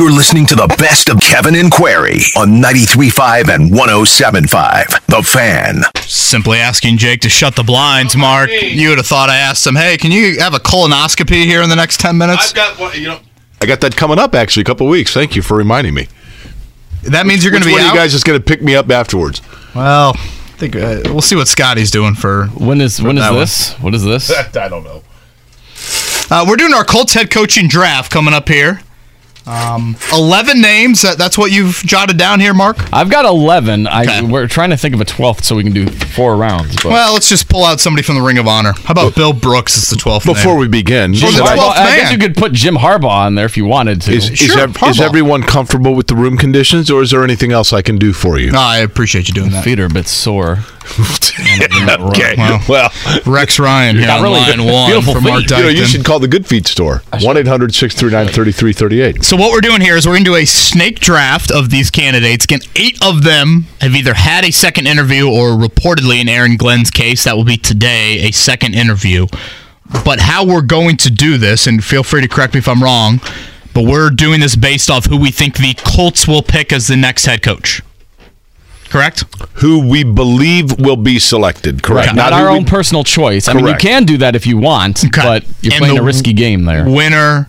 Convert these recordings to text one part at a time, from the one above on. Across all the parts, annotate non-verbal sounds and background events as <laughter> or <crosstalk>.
You're listening to the best of Kevin and Query on 93.5 and 107.5. The Fan. Simply asking Jake to shut the blinds, Mark. You would have thought I asked him, hey, can you have a colonoscopy here in the next 10 minutes? I've got one. You know, I got that coming up actually, a couple of weeks. Thank you for reminding me. that means you're going to be one of out. you guys is going to pick me up afterwards? well, I think uh, we'll see what Scotty's doing for. When is when is that one. this? What is this? <laughs> I don't know. Uh, we're doing our Colts head coaching draft coming up here. Um, 11 names. That, that's what you've jotted down here, Mark? I've got eleven. I we're trying to think of a twelfth so we can do four rounds. But Well, let's just pull out somebody from the Ring of Honor. How about Bill Brooks as the 12th Before name? we begin, Jim should I- Harbaugh. I guess you could put Jim Harbaugh on there if you wanted to. is, is, Sure, ev- is everyone comfortable with the room conditions, or is there anything else I can do for you? No, I appreciate you doing that. Feet are a bit sore. Okay. Wow. <laughs> Well, <laughs> Rex Ryan here on really line good- one beautiful for Mark feet. you know, you should call the Good Feet store. 1 800 639 3338. So what we're doing here is we're going to do a snake draft of these candidates. Again, eight of them have either had a second interview or reportedly in Aaron Glenn's case, that will be today, a second interview. But how we're going to do this, and feel free to correct me if I'm wrong, but we're doing this based off who we think the Colts will pick as the next head coach. Correct? Who we believe will be selected, correct? Not, who our we- own personal choice. I mean, you can do that if you want, Okay. but you're And playing a risky game there. Winner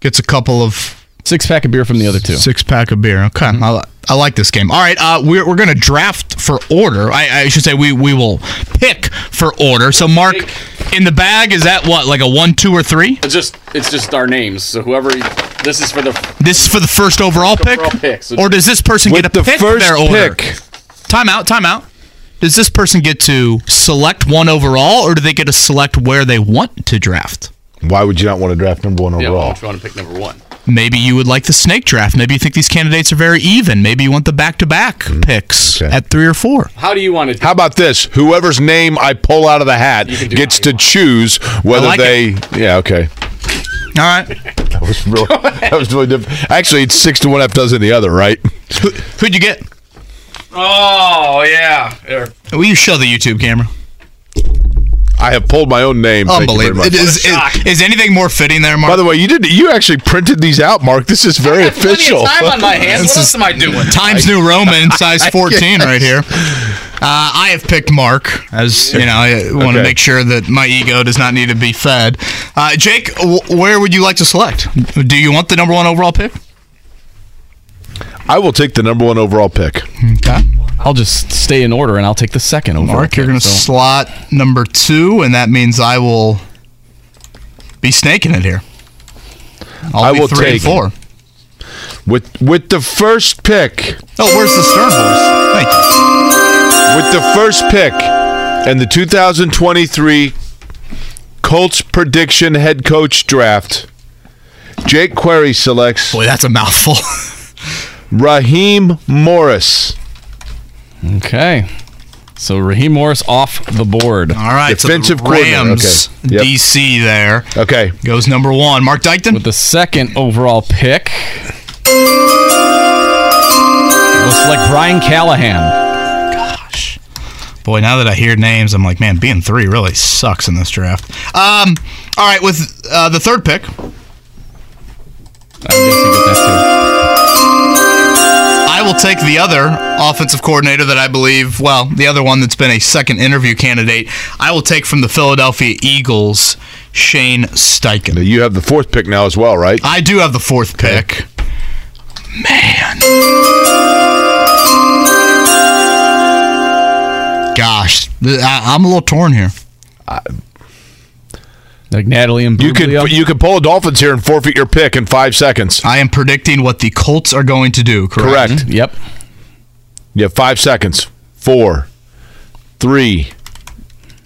gets a couple of Six pack of beer from the other two. Six pack of beer. Okay, I, li- I like this game. All right, uh, we're, we're going to draft for order. I, I should say we we will pick for order. So, Mark, in the bag is that what like a one, two, or three? It's just it's just our names. So whoever this is for the This is for the first overall pick, overall pick, so- or does this person get to the pick first their order? pick, Time out. Time out. Does this person get to select one overall, or do they get to select where they want to draft? why would you not want to draft number one overall? I want to pick number one. Maybe you would like the snake draft. Maybe you think these candidates are very even. Maybe you want the back-to-back picks Mm, okay. at three or four. How do you want to? How about this? Whoever's name I pull out of the hat gets to want. choose whether like they. Yeah, okay. All right. That was real. that was really <laughs> different. Actually, it's six to one half dozen the other, right? Who, who'd you get? Oh yeah. There. Will you show the YouTube camera? I have pulled my own name. Thank you very Unbelievable. much. It is, is, is anything more fitting there, Mark? By the way, you did. You actually printed these out, Mark. This is very official. time on my hands. This is- am I doing? Times New Roman, <laughs> size 14 right here. Uh, I have picked Mark, as you know, I want to Okay. make sure that my ego does not need to be fed. Uh, Jake, w- where would you like to select? Do you want the number one overall pick? I will take the number one overall pick. Okay. I'll just stay in order and I'll take the second over. Mark, you're going to slot number two, and that means I will be snaking it here. I'll I be will three take- and four. With with the first pick, Oh, where's the Stern voice? Thank you. with the first pick, and the 2023 Colts prediction head coach draft, Jake Query selects Boy, that's a mouthful. <laughs> Raheem Morris, Okay. So Raheem Morris off the board. All right, Defensive so the Rams, okay. Yep. DC there Okay, goes number one. Mark Dykton. With the second overall pick, Looks like Brian Callahan. Gosh, boy, now that I hear names, I'm like, man, being three really sucks in this draft. Um, all right, with uh, the third pick, I guess you get that I will take the other offensive coordinator that I believe, well, the other one that's been a second interview candidate. I will take from the Philadelphia Eagles, Shane Steichen. you have the fourth pick now as well, right? I do have the fourth pick. Man. Gosh, I, I'm a little torn here. too. Like Natalie and You could you could pull a Dolphins here and forfeit your pick in five seconds. I am predicting what the Colts are going to do, correct? Correct. Mm-hmm. Yep. You have five seconds. Four, three,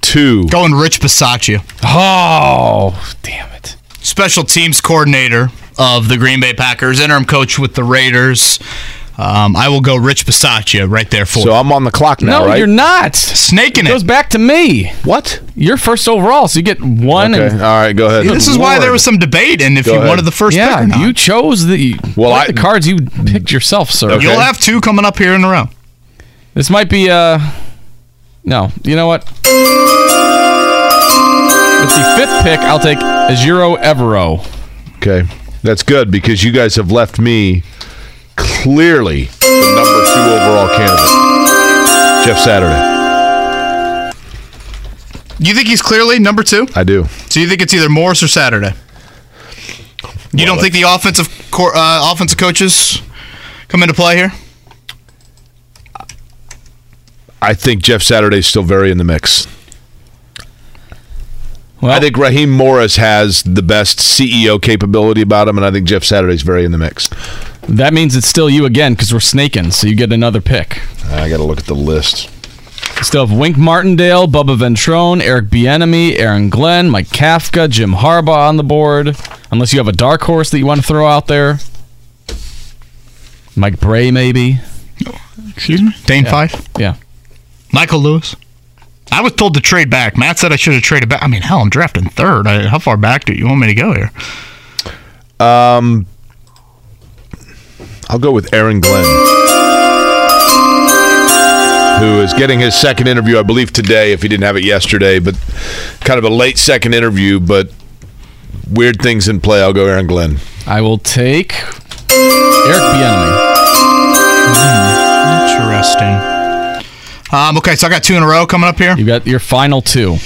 two. Going Rich Bisaccia, Oh, damn it. special teams coordinator of the Green Bay Packers, interim coach with the Raiders. Um, I will go Rich Bisaccia right there for So you. I'm on the clock now, no, right? you're not. Snaking It goes it. back to me. what? You're first overall, so you get one. Okay. And, All right, go ahead. This is why there was some debate and if Go you ahead. wanted the first pick or not. you chose the Well, I- the cards you picked yourself, sir. Okay. You'll have two coming up here in a row. This might be uh no, you know what? With the fifth pick, I'll take Ejiro Evero. Okay. That's good because you guys have left me clearly the number two overall candidate, Jeff Saturday. You think he's clearly number two? I do. So you think it's either Morris or Saturday? You don't think the offensive cor- uh, offensive coaches come into play here? I think Jeff Saturday's still very in the mix. Well, I think Raheem Morris has the best CEO capability about him, and I think Jeff Saturday's very in the mix. that means it's still you again because we're snaking, so you get another pick. I got to look at the list. Still have Wink Martindale, Bubba Ventrone, Eric Bieniemy, Aaron Glenn, Mike Kafka, Jim Harbaugh on the board. Unless you have a dark horse that you want to throw out there. Mike Bray, maybe. Excuse me? Dane Fife? Yeah. Michael Lewis? I was told to trade back. Matt said I should have traded back. I mean, hell, I'm drafting third. I, how far back do you want me to go here? Um, I'll go with Aaron Glenn, who is getting his second interview, I believe, today, if he didn't have it yesterday, but kind of a late second interview, but weird things in play. I'll go Aaron Glenn. I will take Eric Bieniemy. Interesting. Um, okay, so I got two in a row coming up here. You got your final two.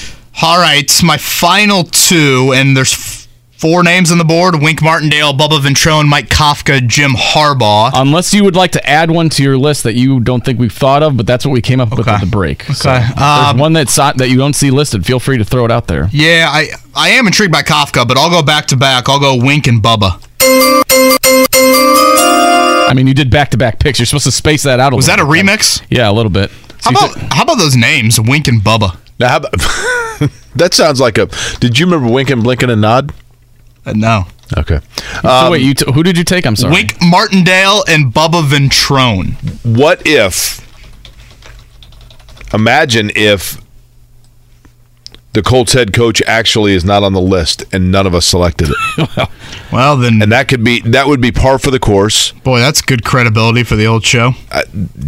All right, my final two, and there's f- four names on the board: Wink Martindale, Bubba Ventrone, Mike Kafka, Jim Harbaugh. Unless you would like to add one to your list that you don't think we've thought of, but that's what we came up with Okay. at the break. So, Okay. Um, there's one that's not, that you don't see listed. Feel free to throw it out there. yeah, I I am intrigued by Kafka, but I'll go back to back. I'll go Wink and Bubba. I mean, you did back to back picks. You're supposed to space that out a Was that little a bit. remix? Yeah, a little bit. How about how about those names, Wink and Bubba? Now, how about, <laughs> that sounds like a. Did you remember Wink and Blinking, and Nod? Uh, no. Okay. so wait, you t- who did you take? I'm sorry. Wink Martindale and Bubba Ventrone. What if? Imagine if the Colts head coach actually is not on the list and none of us selected it. <laughs> Well, then, and that could be that would be par for the course. boy, that's good credibility for the old show.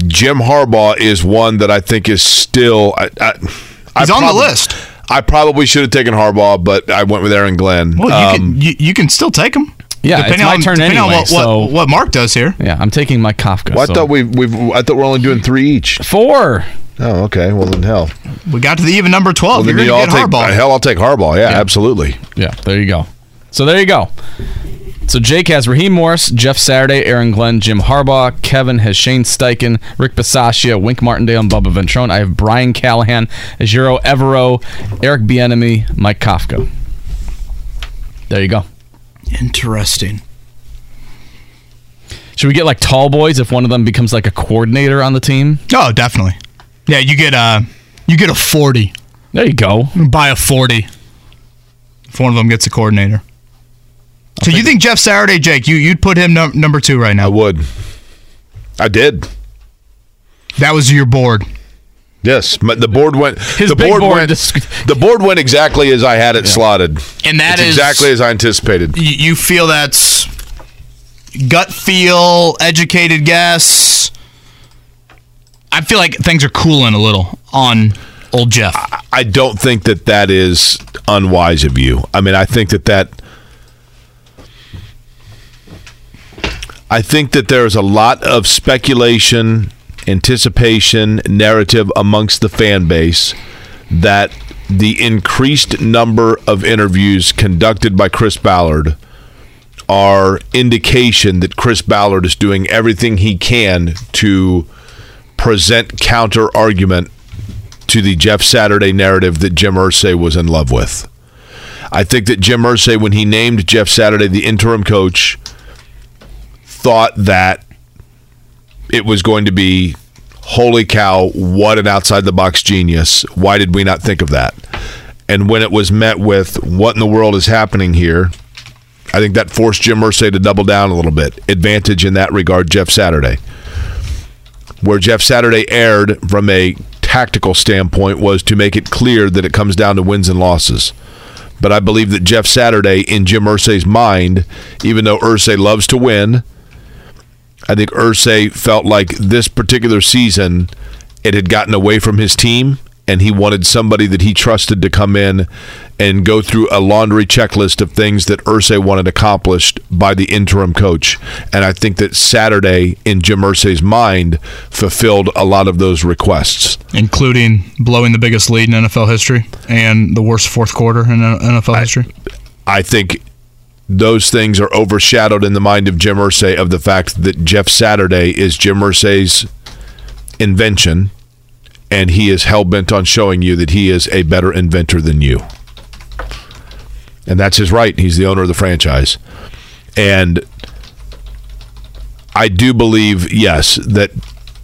Jim Harbaugh is one that I think is still. I, I, I He's on the list. I probably should have taken Harbaugh, but I went with Aaron Glenn. Well, you Um, can you, you can still take them. Yeah, it's my turn depending anyway, on what, so- what, what Mark does here. Yeah, I'm taking my Kafka. well, I so- thought we we've I thought we're only doing three each. four. Oh, okay. Well then, hell. We got to the even number twelve. Well, then You're gonna all get take Harbaugh. hell. I'll take Harbaugh. Yeah, absolutely. Yeah, there you go. So there you go. So Jake has Raheem Morris, Jeff Saturday, Aaron Glenn, Jim Harbaugh. Kevin has Shane Steichen, Rick Bisaccia, Wink Martindale, and Bubba Ventrone. I have Brian Callahan, Ejiro Evero, Eric Bieniemy, Mike Kafka. There you go. Interesting. Should we get like tall boys if one of them becomes like a coordinator on the team? Oh, definitely. Yeah, you get a you get a forty. There you go. Buy a forty. If one of them gets a coordinator. so you think Jeff Saturday, Jake? You you'd put him num- number two right now? I now? would. I did. That was your board. Yes, the board went. His the big board, board went. dis- the board went exactly as I had it slotted, And that is exactly as I anticipated. you, you feel that's gut feel, educated guess. I feel like things are cooling a little on old Jeff. I don't think that that is unwise of you. I mean, I think that that. I think that there is a lot of speculation, anticipation, narrative amongst the fan base that the increased number of interviews conducted by Chris Ballard are indication that Chris Ballard is doing everything he can to present counter argument to the Jeff Saturday narrative that Jim Irsay was in love with. I think that Jim Irsay, when he named Jeff Saturday the interim coach, thought that it was going to be holy cow, what an outside the box genius. Why did we not think of that? And when it was met with what in the world is happening here, I think that forced Jim Irsay to double down a little bit. Advantage in that regard, Jeff Saturday where Jeff Saturday erred from a tactical standpoint was to make it clear that it comes down to wins and losses. But I believe that Jeff Saturday, in Jim Irsay's mind, even though Irsay loves to win, I think Irsay felt like this particular season it had gotten away from his team and he wanted somebody that he trusted to come in and go through a laundry checklist of things that Irsay wanted accomplished by the interim coach. And I think that Saturday, in Jim Irsay's mind, fulfilled a lot of those requests. including blowing the biggest lead in NFL history and the worst fourth quarter in NFL history. I think those things are overshadowed in the mind of Jim Irsay of the fact that Jeff Saturday is Jim Irsay's invention, and he is hell bent on showing you that he is a better inventor than you. And that's his right. He's the owner of the franchise. And I do believe, yes, that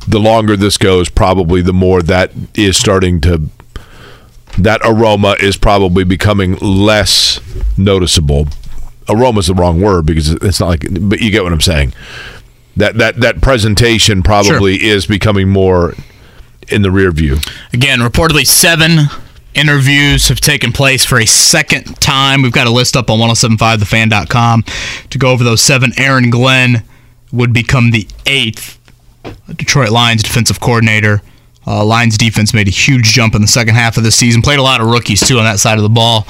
the longer this goes, probably the more that is starting to that aroma is probably becoming less noticeable. Aroma is the wrong word because it's not like, but you get what I'm saying. That that that presentation probably is becoming more in the rear view. Again, reportedly seven interviews have taken place for a second time. We've got a list up on 1075thefan.com to go over those seven. Aaron Glenn would become the eighth Detroit Lions defensive coordinator. Uh, Lions defense made a huge jump in the second half of the season. Played a lot of rookies too on that side of the ball.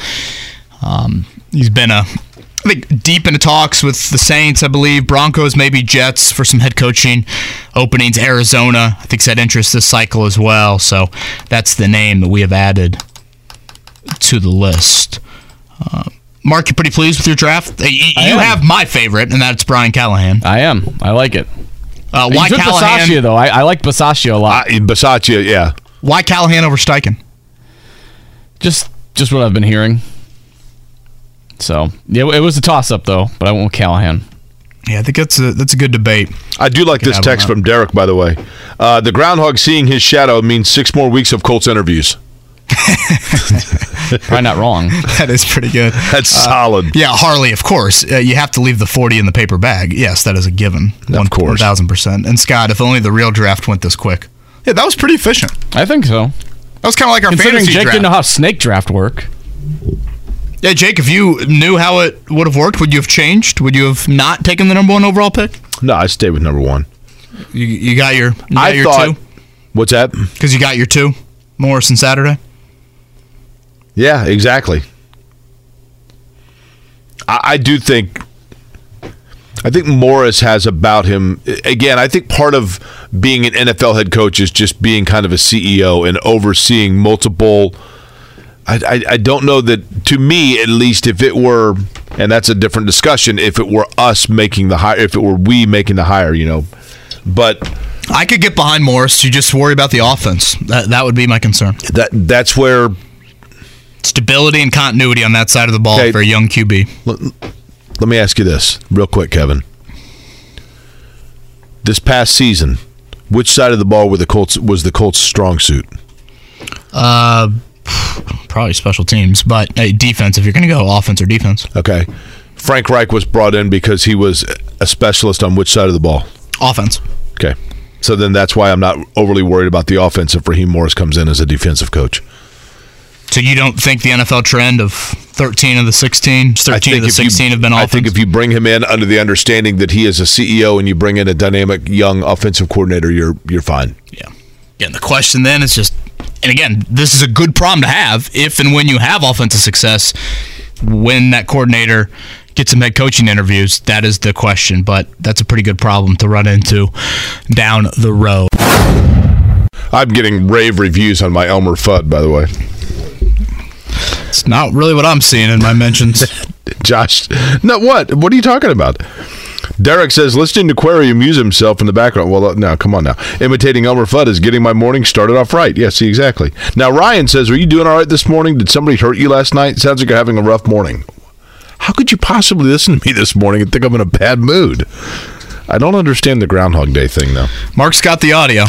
Um, he's been a, I think, deep into talks with the Saints, I believe. Broncos, maybe Jets for some head coaching openings. Arizona, I think, said interest this cycle as well. So that's the name that we have added to the list. Uh, Mark, you're pretty pleased with your draft? You, you have my favorite, and that's Brian Callahan. I am. I like it. Uh, why took Callahan? Bisaccia, though. I, I like Bisaccia a lot. I, Bisaccia, yeah. Why Callahan over Steichen? just just what I've been hearing. So yeah, it was a toss up though, but I went with Callahan. Yeah, I think that's a that's a good debate. I do like this text from Derek, by the way. Uh, the groundhog seeing his shadow means six more weeks of Colts interviews. <laughs> Probably not wrong. That is pretty good. That's solid. Yeah, Harley, of course. Uh, you have to leave the 40 in the paper bag. Yes, that is a given. Of course. 1000%. And Scott, if only the real draft went this quick. Yeah, that was pretty efficient. I think so. That was kind of like our Considering fantasy Jake draft. didn't know how snake draft work. Yeah, Jake, if you knew how it would have worked, would you have changed? Would you have not taken the number one overall pick? No, I stayed with number one. You, you got your, you got I your thought. two? What's that? Because you got your two. Morris Morrison Saturday. Yeah, exactly. I, I do think. I think Morris has about him. Again, I think part of being an NFL head coach is just being kind of a CEO and overseeing multiple. I, I, I don't know that, to me at least, if it were, and that's a different discussion, if it were us making the hire, if it were we making the hire, you know. But I could get behind Morris. You just worry about the offense. That, that would be my concern. that that's where Stability and continuity on that side of the ball Okay. for a young QB. Let me ask you this real quick, Kevin. This past season, which side of the ball were the Colts was the Colts' strong suit? Uh, <sighs> probably special teams, but uh, defense. If you're going to go offense or defense, Okay. Frank Reich was brought in because he was a specialist on which side of the ball? offense. Okay. So then that's why I'm not overly worried about the offense if Raheem Morris comes in as a defensive coach. So you don't think the NFL trend of 13 of the 16, 13 of the 16 you, have been I offense? think if you bring him in under the understanding that he is a CEO and you bring in a dynamic young offensive coordinator, you're you're fine. yeah. Again, the question then is just, and again, this is a good problem to have if and when you have offensive success. When that coordinator gets some head coaching interviews, that is the question. But that's a pretty good problem to run into down the road. I'm getting rave reviews on my Elmer Fudd, by the way. It's not really what I'm seeing in my mentions. <laughs> Josh, no, what? What are you talking about? Derek says, listening to Query amuse himself in the background. Well, uh, now, come on now. Imitating Elmer Fudd is getting my morning started off right. Yeah, see, exactly. Now, Ryan says, Are you doing all right this morning? Did somebody hurt you last night? Sounds like you're having a rough morning. How could you possibly listen to me this morning and think I'm in a bad mood? I don't understand the Groundhog Day thing, though. Mark's got the audio.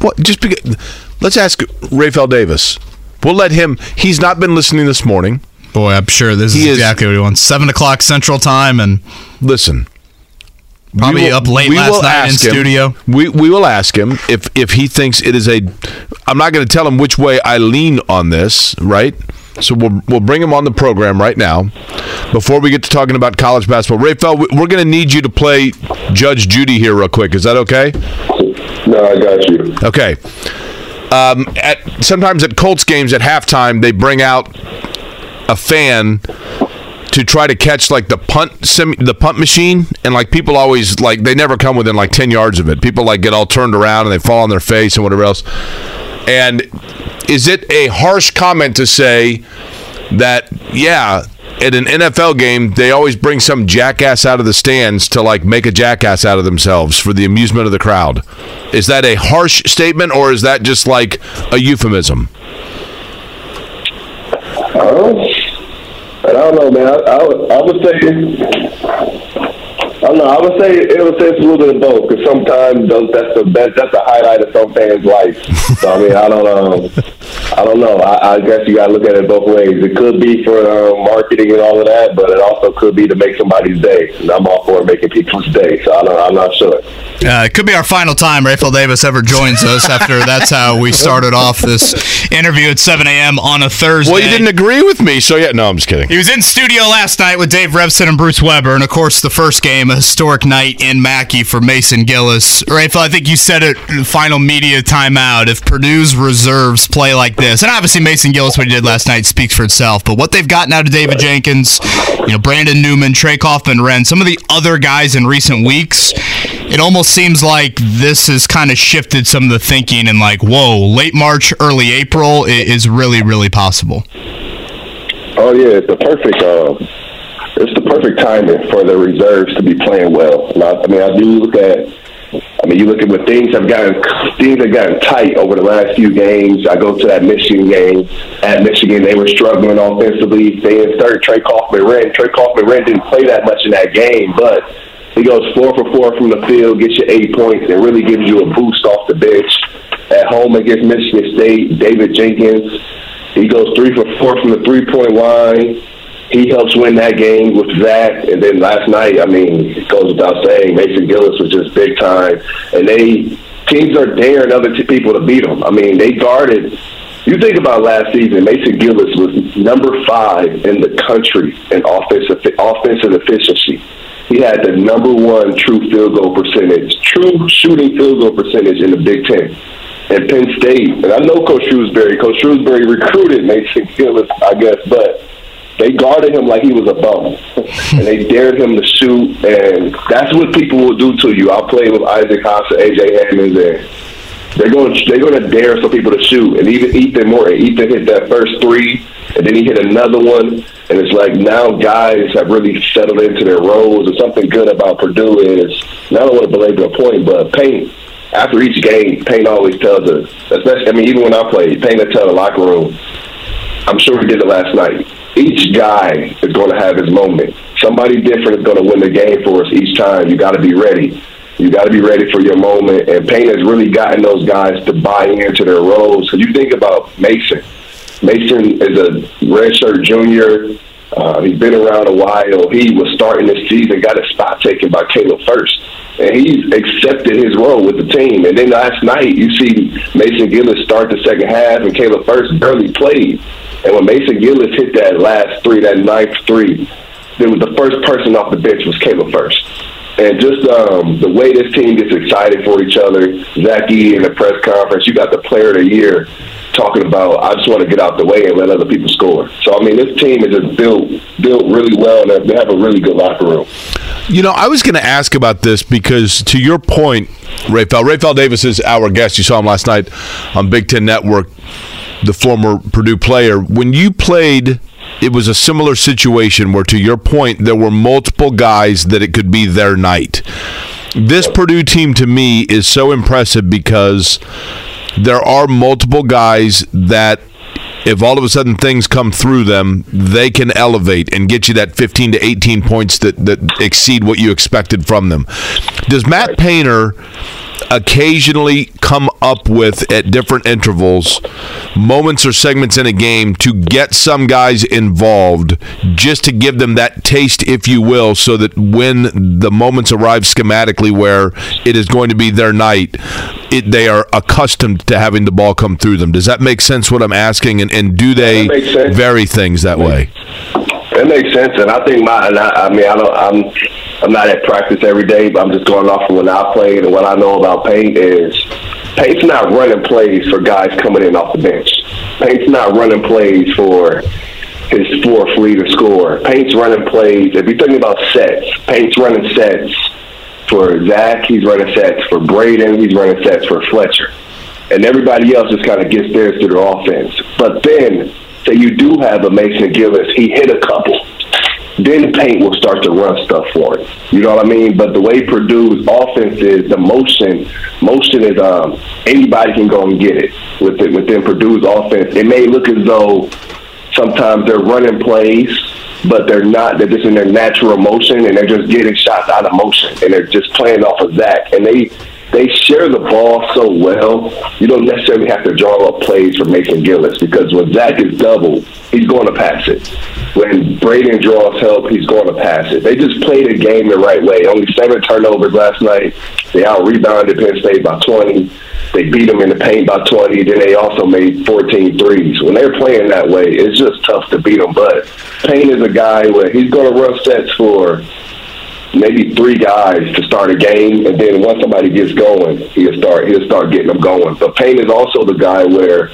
What? Just because, let's ask Rapheal Davis. We'll let him. He's not been listening this morning. Boy, I'm sure this He is is- exactly what he wants. Seven o'clock Central Time, and Listen, probably will- up late we last will night in ask him- studio. We we will ask him if if he thinks it is a. I'm not going to tell him which way I lean on this, right? So we'll we'll bring him on the program right now. Before we get to talking about college basketball, Rapheal, we- we're going to need you to play Judge Judy here real quick. Is that okay? No, I got you. Okay. um, at sometimes at Colts games at halftime they bring out a fan to try to catch like the punt the punt machine and like people always like they never come within like 10 yards of it. People like get all turned around and they fall on their face and whatever else. And is it a harsh comment to say that yeah at an NFL game they always bring some jackass out of the stands to like make a jackass out of themselves for the amusement of the crowd? Is that a harsh statement or is that just like a euphemism Uh, I don't know, man. I, I, I would say I don't know. I would say it would say it's a little bit of both because sometimes those, that's the best, that's the highlight of some fans' life. So I mean, I don't know. I don't know. I, I guess you got to look at it both ways. It could be for uh, marketing and all of that, but it also could be to make somebody's day. And I'm all for making people's day. So I don't, I'm not sure. Uh, it could be our final time Rapheal Davis ever joins us after <laughs> that's how we started off this interview at 7 a.m. on a Thursday. well you didn't agree with me so yeah no I'm just kidding He was in studio last night with Dave Revsine and Bruce Weber, and of course, the first game, a historic night in Mackey for Mason Gillis. Rapheal, I think you said it in the final media timeout. If Purdue's reserves play like this, and obviously Mason Gillis, what he did last night, speaks for itself, but what they've gotten out of David Jenkins, you know, Brandon Newman, Trey Kaufman, Renn, some of the other guys in recent weeks, it almost seems like this has kind of shifted some of the thinking and like, whoa, late March, early April is really, really possible. Oh yeah, it's the perfect. Uh, it's the perfect timing for the reserves to be playing well. And I, mean, I do look at. I mean, you look at what things have gotten things have gotten tight over the last few games. I go to that Michigan game. At Michigan, they were struggling offensively. They inserted Trey Kaufman Renn. Trey Kaufman Renn didn't play that much in that game, but he goes four for four from the field, gets you eight points, and really gives you a boost off the bench. At home against Michigan State, David Jenkins, he goes three for four from the three point line. He helps win that game with that. And then last night, I mean, it goes without saying, Mason Gillis was just big time. And they teams are daring other t- people to beat them. I mean, they guarded. You think about last season, Mason Gillis was number five in the country in offensive offensive efficiency. He had the number one true field goal percentage, true shooting field goal percentage in the Big Ten at Penn State. And I know Coach Shrewsberry. Coach Shrewsberry recruited Mason Gillis, I guess, but they guarded him like he was a bum, and they dared him to shoot. And that's what people will do to you. I played with Isaac Haas and AJ Hammons, and they're going to they're going to dare some people to shoot. And even Ethan Morton, Ethan hit that first three, and then he hit another one. And it's like now guys have really settled into their roles. And something good about Purdue is, and I don't want to belabor a point, but Payne after each game, Payne always tells us, especially, I mean, even when I played, Payne would tell the locker room, I'm sure he did it last night. Each guy is going to have his moment. Somebody different is going to win the game for us each time. You got to be ready. You got to be ready for your moment. And Payne has really gotten those guys to buy into their roles. So you think about Mason. Mason is a redshirt junior. Uh, he's been around a while. He was starting this season, got his spot taken by Caleb Furst, and he's accepted his role with the team. And then last night, you see Mason Gillis start the second half, and Caleb Furst barely played. And when Mason Gillis hit that last three, that ninth three, then the first person off the bench was Caleb Furst. And just um, the way this team gets excited for each other, Zach Edey in the press conference, you got the player of the year talking about I just want to get out the way and let other people score. So I mean, this team is just built built really well, and they have a really good locker room. You know, I was going to ask about this because, to your point, Rapheal, Rapheal Davis is our guest. You saw him last night on Big Ten Network, the former Purdue player. When you played, it was a similar situation where, to your point, there were multiple guys that it could be their night. This Purdue team, to me, is so impressive because there are multiple guys that if all of a sudden things come through them, they can elevate and get you that 15 to 18 points that, that exceed what you expected from them. Does Matt Painter occasionally come up with at different intervals moments or segments in a game to get some guys involved just to give them that taste if you will so that when the moments arrive schematically where it is going to be their night it, they are accustomed to having the ball come through them? Does that make sense what i'm asking? And, and do they sense. vary things that way That makes sense, and I think my. And I, I mean, I don't. I'm. I'm not at practice every day, but I'm just going off from when I played and what I know about paint is Payne's not running plays for guys coming in off the bench. Payne's not running plays for his fourth leader score. Payne's running plays. If you're thinking about sets, Payne's running sets for Zach. He's running sets for Braden. He's running sets for Fletcher. And everybody else just kind of gets theirs through their offense. But then, say you do have a Mason Gillis, he hit a couple then Paint will start to run stuff for it. You know what I mean? But the way Purdue's offense is, the motion, motion is um, anybody can go and get it within within Purdue's offense. It may look as though sometimes they're running plays, but they're not. They're just in their natural motion, and they're just getting shots out of motion, and they're just playing off of that. And they they share the ball so well. You don't necessarily have to draw up plays for Mason Gillis because when Zach is double, he's going to pass it. When Braden draws help, he's going to pass it. They just played the game the right way. Only seven turnovers last night. They out rebounded Penn State by 20. They beat them in the paint by 20. Then they also made 14 threes. When they're playing that way, it's just tough to beat them. But Payne is a guy where he's going to run sets for maybe three guys to start a game, and then once somebody gets going, he'll start he'll start getting them going. But Payne is also the guy where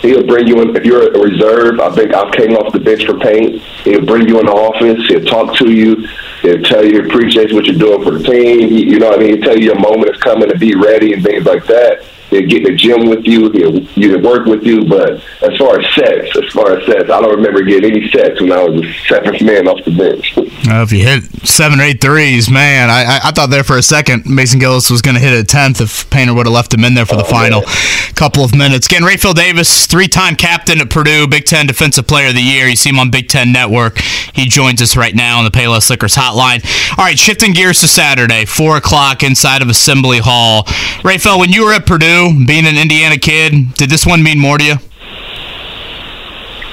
he'll bring you in if you're a reserve. I think I came off the bench for Payne. He'll bring you in the office. He'll talk to you. He'll tell you appreciates what you're doing for the team. He, you know what I mean? He'll tell you your moment is coming to be ready and things like that. He'll get in the gym with you. He'll, he'll work with you. But as far as sets, as far as sets, I don't remember getting any sets when I was a seventh man off the bench. <laughs> If you hit seven or eight threes, man, I, I, I thought there for a second Mason Gillis was going to hit a tenth if Painter would have left him in there for the Oh, final man. couple of minutes. Again, Rapheal Davis, three-time captain at Purdue, Big Ten Defensive Player of the Year. You see him on Big Ten Network. He joins us right now on the Payless Liquors hotline. All right, shifting gears to Saturday, four o'clock inside of Assembly Hall. Rapheal, when you were at Purdue, being an Indiana kid, did this one mean more to you?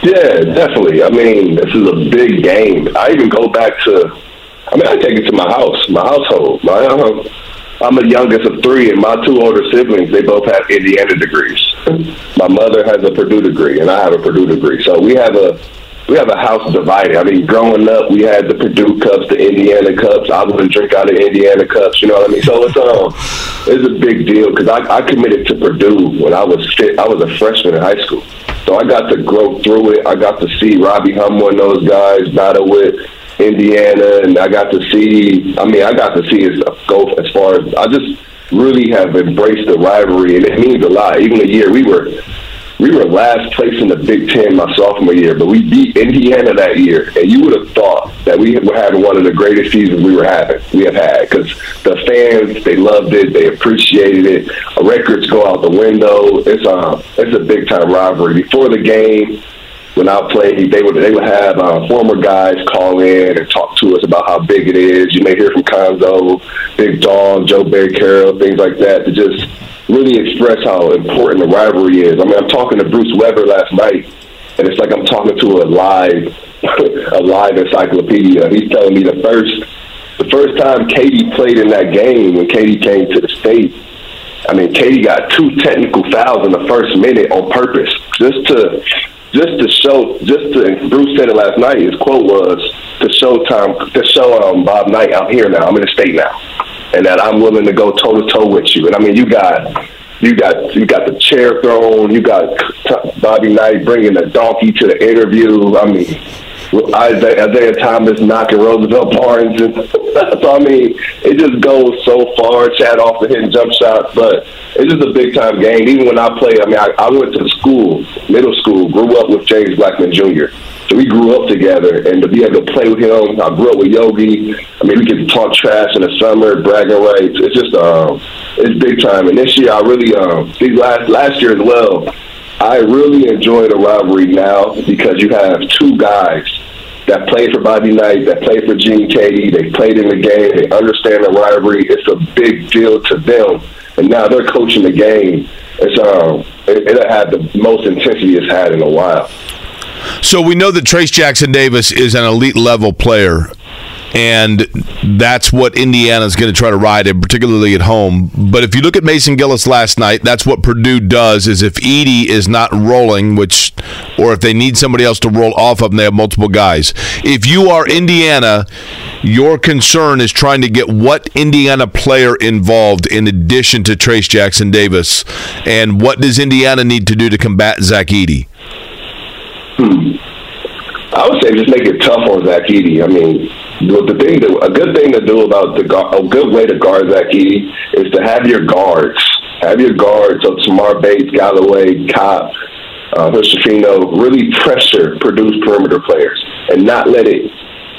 Yeah, definitely. I mean, this is a big game. I even go back to, I mean, I take it to my house, my household. My, I'm the youngest of three, and my two older siblings, they both have Indiana degrees. my mother has a Purdue degree, and I have a Purdue degree. So we have a we have a house divided. I mean, growing up, we had the Purdue cups, the Indiana cups. I wouldn't drink out of Indiana cups. You know what I mean? So it's um, <laughs> it's a big deal because I, I committed to Purdue when I was. I was a freshman in high school, so I got to grow through it. I got to see Robbie Hummel and those guys battle with Indiana, and I got to see. I mean, I got to see it go as far as I just really have embraced the rivalry, and it means a lot. Even the year we were we were last place in the Big Ten my sophomore year, but we beat Indiana that year, and you would have thought that we were having one of the greatest seasons we were having we have had because the fans they loved it, they appreciated it. Records go out the window. It's a it's a big time rivalry. Before the game, when I played, they would they would have uh, former guys call in and talk to us about how big it is. You may hear from Cuonzo, Big Dog, Joe Barry Carroll, things like that to just really express how important the rivalry is. I mean, I'm talking to Bruce Weber last night, and it's like I'm talking to a live <laughs> a live encyclopedia. He's telling me the first the first time Keady played in that game when Keady came to the state. I mean, Keady got two technical fouls in the first minute on purpose, just to just to show, just to. Bruce said it last night. His quote was to show Tom, to show um, Bob Knight, I'm here now. I'm in the state now, and that I'm willing to go toe to toe with you. And I mean, you got. You got you got the chair thrown. You got Bobby Knight bringing the donkey to the interview. I mean, Isiah, Thomas knocking Roosevelt Barnes. And <laughs> so, I mean, it just goes so far. Chad off the hitting jump shots, but it's just a big time game. Even when I played, I mean, I, I went to school, middle school, grew up with James Blackman Jr. So we grew up together, and to be able to play with him, I grew up with Yogi. I mean, we could talk trash in the summer, bragging rights. It's just, um, it's big time. And this year, I really, um, last last year as well, I really enjoy the rivalry now because you have two guys that played for Bobby Knight, that played for Gene Keady. They played in the game. They understand the rivalry. It's a big deal to them, and now they're coaching the game. It's um, it, it had the most intensity it's had in a while. So we know that Trayce Jackson Davis is an elite level player. And that's what Indiana is going to try to ride, and particularly at home. But if you look at Mason Gillis last night, that's what Purdue does. Is if Edey is not rolling, which, or if they need somebody else to roll off of them, they have multiple guys. If you are Indiana, your concern is trying to get what Indiana player involved in addition to Trayce Jackson Davis, and what does Indiana need to do to combat Zach Edey? Hmm. I would say just make it tough on Zach Edey. I mean, the thing that a good thing to do about the a good way to guard Edey is to have your guards, have your guards of Tamar Bates, Galloway, Kopp, uh, Hood Schifino, really pressure produce perimeter players and not let it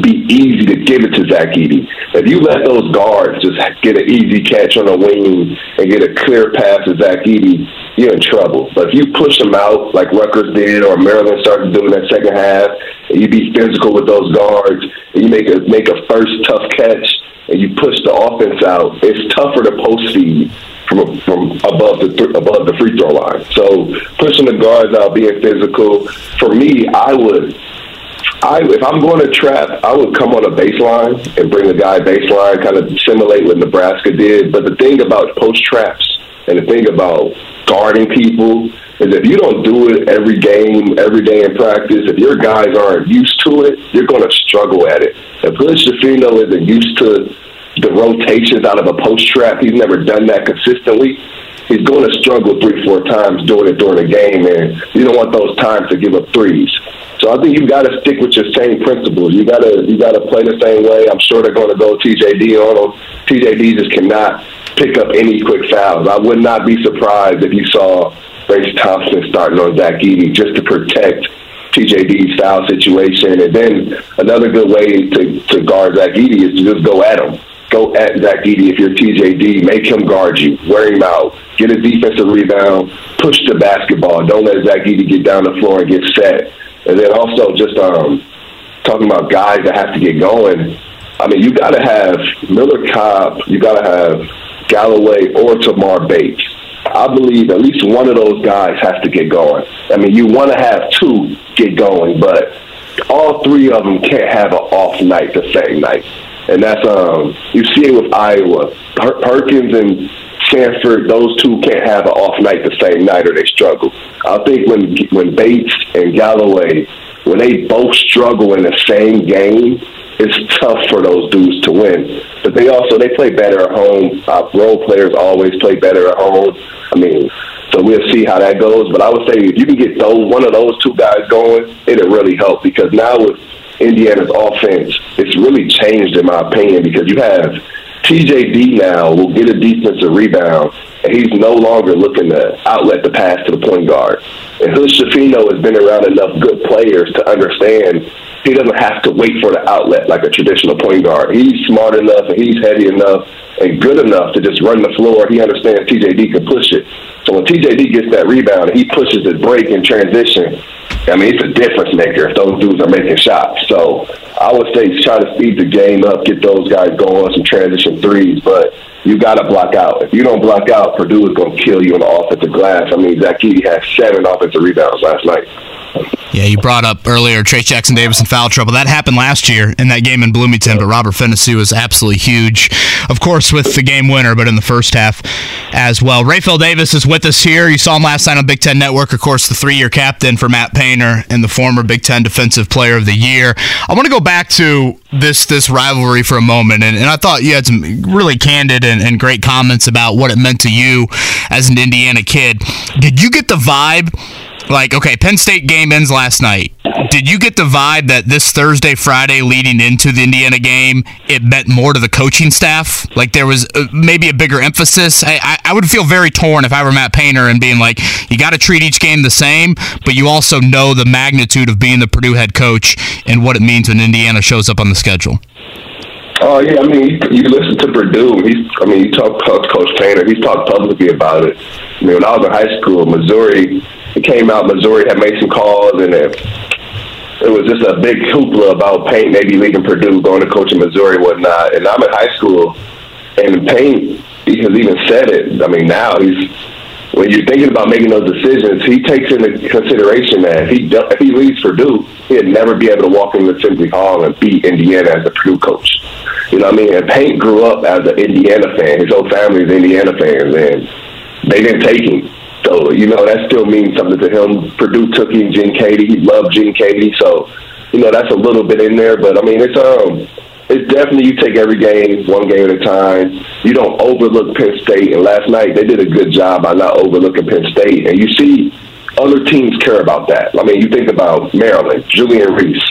be easy to give it to Zach Edey. If you let those guards just get an easy catch on a wing and get a clear pass to Zach Edey, you're in trouble. But if you push them out like Rutgers did or Maryland started doing that second half, and you be physical with those guards, and you make a make a first tough catch, and you push the offense out, it's tougher to post feed from from above the th- above the free throw line. So pushing the guards out, being physical. For me, I would I, if I'm going to trap, I would come on a baseline and bring a guy baseline, kind of simulate what Nebraska did. But the thing about post traps and the thing about guarding people is if you don't do it every game, every day in practice, if your guys aren't used to it, you're going to struggle at it. If Hood Schifino isn't used to the rotations out of a post trap, he's never done that consistently he's going to struggle three, four times doing it during the game, and you don't want those times to give up threes. So I think you got to stick with your same principles. You got to you got to play the same way. I'm sure they're going to go TJD on them. TJD just cannot pick up any quick fouls. I would not be surprised if you saw Race Thompson starting on Zach Edey just to protect TJD's foul situation. And then another good way to, to guard Zach Edey is to just go at him go at Zach Edey if you're TJD. Make him guard you. Wear him out. Get a defensive rebound. Push the basketball. Don't let Zach Edey get down the floor and get set. And then also just um, talking about guys that have to get going. I mean, you got to have Miller Kopp. You got to have Galloway or Tamar Bates. I believe at least one of those guys has to get going. I mean, you want to have two get going, but all three of them can't have an off night the same night and that's um you see it with Iowa. Per- Perkins and Sandfort, those two can't have an off night the same night or they struggle. I think when when Bates and Galloway when they both struggle in the same game, it's tough for those dudes to win. But they also they play better at home. Uh, role players always play better at home. I mean, so we'll see how that goes. But I would say if you can get those one of those two guys going, it'll really help because now with Indiana's offense, it's really changed in my opinion because you have TJD now will get a defensive rebound, and he's no longer looking to outlet the pass to the point guard. And Hood Schifino has been around enough good players to understand he doesn't have to wait for the outlet like a traditional point guard. He's smart enough and he's heavy enough and good enough to just run the floor. He understands TJD can push it. So when TJD gets that rebound and he pushes his break in transition, I mean, it's a difference maker if those dudes are making shots. So I would say try to speed the game up, get those guys going, some transition threes, but you got to block out. If you don't block out, Purdue is going to kill you on the offensive glass. I mean, Zach Edey had seven offensive rebounds last night. Yeah, you brought up earlier Trayce Jackson Davis in foul trouble. That happened last year in that game in Bloomington, but Robert Phinisee was absolutely huge. Of course, with the game winner, but in the first half as well. Rapheal Davis is with us here. You saw him last night on Big Ten Network. Of course, the three-year captain for Matt Painter and the former Big Ten Defensive Player of the Year. I want to go back to this this rivalry for a moment, and, and I thought you had some really candid and, and great comments about what it meant to you as an Indiana kid. Did you get the vibe? Like okay penn state game ends last night did you get the vibe that this thursday friday leading into the indiana game it meant more to the coaching staff like there was uh, maybe a bigger emphasis I, I, would feel very torn if i were matt painter and being like you got to treat each game the same but you also know the magnitude of being the purdue head coach and what it means when indiana shows up on the schedule Oh yeah, I mean, you, you listen to Purdue. He's, I mean, you talk to Coach Painter. He's talked publicly about it. I mean, when I was in high school, Missouri, it came out Missouri had made some calls, and it, it was just a big hoopla about Paint maybe leaving Purdue, going to coach in Missouri, whatnot. And I'm in high school, and Paint he has even said it. I mean, now he's when you're thinking about making those decisions, he takes into consideration that if he if he leaves Purdue, he'd never be able to walk into Assembly Hall and beat Indiana as a Purdue coach. You know what I mean? And Payne grew up as an Indiana fan. His whole family is Indiana fans, and they didn't take him. So you know that still means something to him. Purdue took him, Gene Keady. He loved Gene Keady, so you know that's a little bit in there. But I mean, it's um it's definitely you take every game one game at a time. You don't overlook Penn State. And last night they did a good job by not overlooking Penn State. And you see other teams care about that. I mean, you think about Maryland, Julian Reese,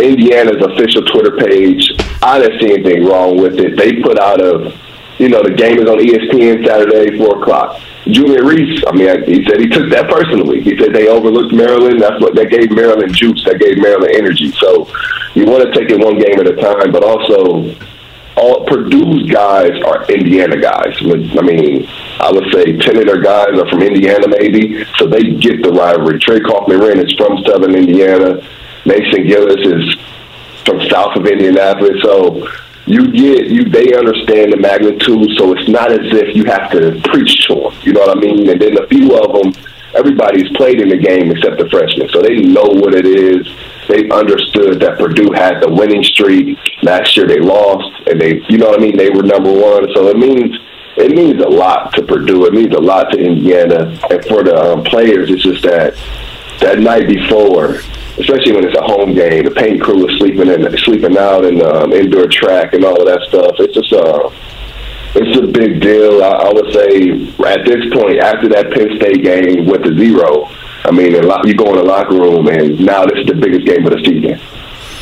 Indiana's official Twitter page. I didn't see anything wrong with it. They put out a, you know, the game is on ESPN Saturday, four o'clock. Julian Reese, I mean, he said he took that personally. He said they overlooked Maryland. That's what that gave Maryland juice. That gave Maryland energy. So you want to take it one game at a time, but also all Purdue's guys are Indiana guys. I mean, I would say ten of their guys are from Indiana, maybe, so they get the rivalry. Trey Kaufman-Renn is from Southern Indiana. Mason Gillis is from south of Indianapolis. So you get you they understand the magnitude, so it's not as if you have to preach to them. You know what I mean? And then a few of them, everybody's played in the game except the freshmen, so they know what it is. They understood that Purdue had the winning streak. Last year they lost, and they, you know what I mean? They were number one, so it means it means a lot to Purdue. It means a lot to Indiana, and for the um, players, it's just that that night before especially when it's a home game. The paint crew is sleeping in, sleeping out in the um, indoor track and all of that stuff. It's just uh, it's a big deal. I, I would say at this point, after that Penn State game with the zero, I mean, you go in the locker room and now this is the biggest game of the season.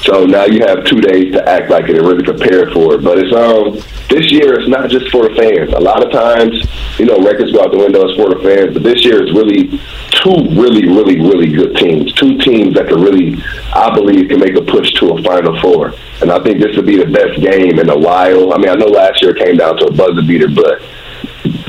So now you have two days to act like it and really prepare for it. But it's um this year it's not just for the fans. A lot of times, you know, records go out the window it's for the fans, but this year it's really two really, really, really good teams. Two teams that can really I believe can make a push to a final four. And I think this would be the best game in a while. I mean, I know last year it came down to a buzzer beater, but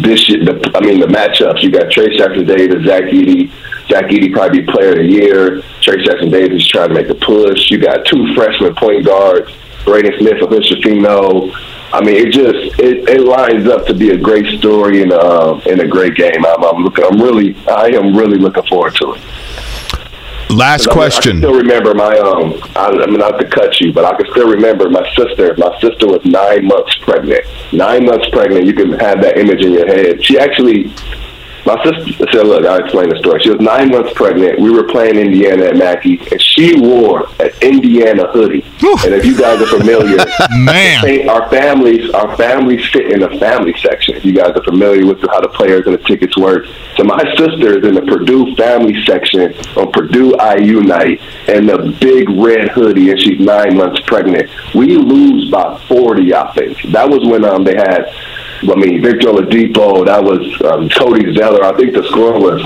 this year, the, I mean, the matchups, you got Trayce Jackson-Davis, Zach Edey, Zach Edey probably be player of the year. Trayce Jackson-Davis trying to make a push. You got two freshman point guards, Braden Smith and Mr. Fino. I mean, it just it, it lines up to be a great story and uh, and a great game. I'm, I'm looking. I'm really. I am really looking forward to it. Last question. I, I still remember my um. I, I mean, not to cut you, but I can still remember my sister. My sister was nine months pregnant. Nine months pregnant. You can have that image in your head. She actually my sister said, "Look, I'll explain the story. She was nine months pregnant. We were playing Indiana at Mackey, and she wore an Indiana hoodie. And if you guys are familiar, <laughs> man, our families, our families fit in the family section. If you guys are familiar with how the players and the tickets work, so my sister is in the Purdue family section on Purdue IU night, and the big red hoodie, and she's nine months pregnant. We lose by forty, I think. That was when um they had I mean, Victor Oladipo, that was um, Cody Zeller. I think the score was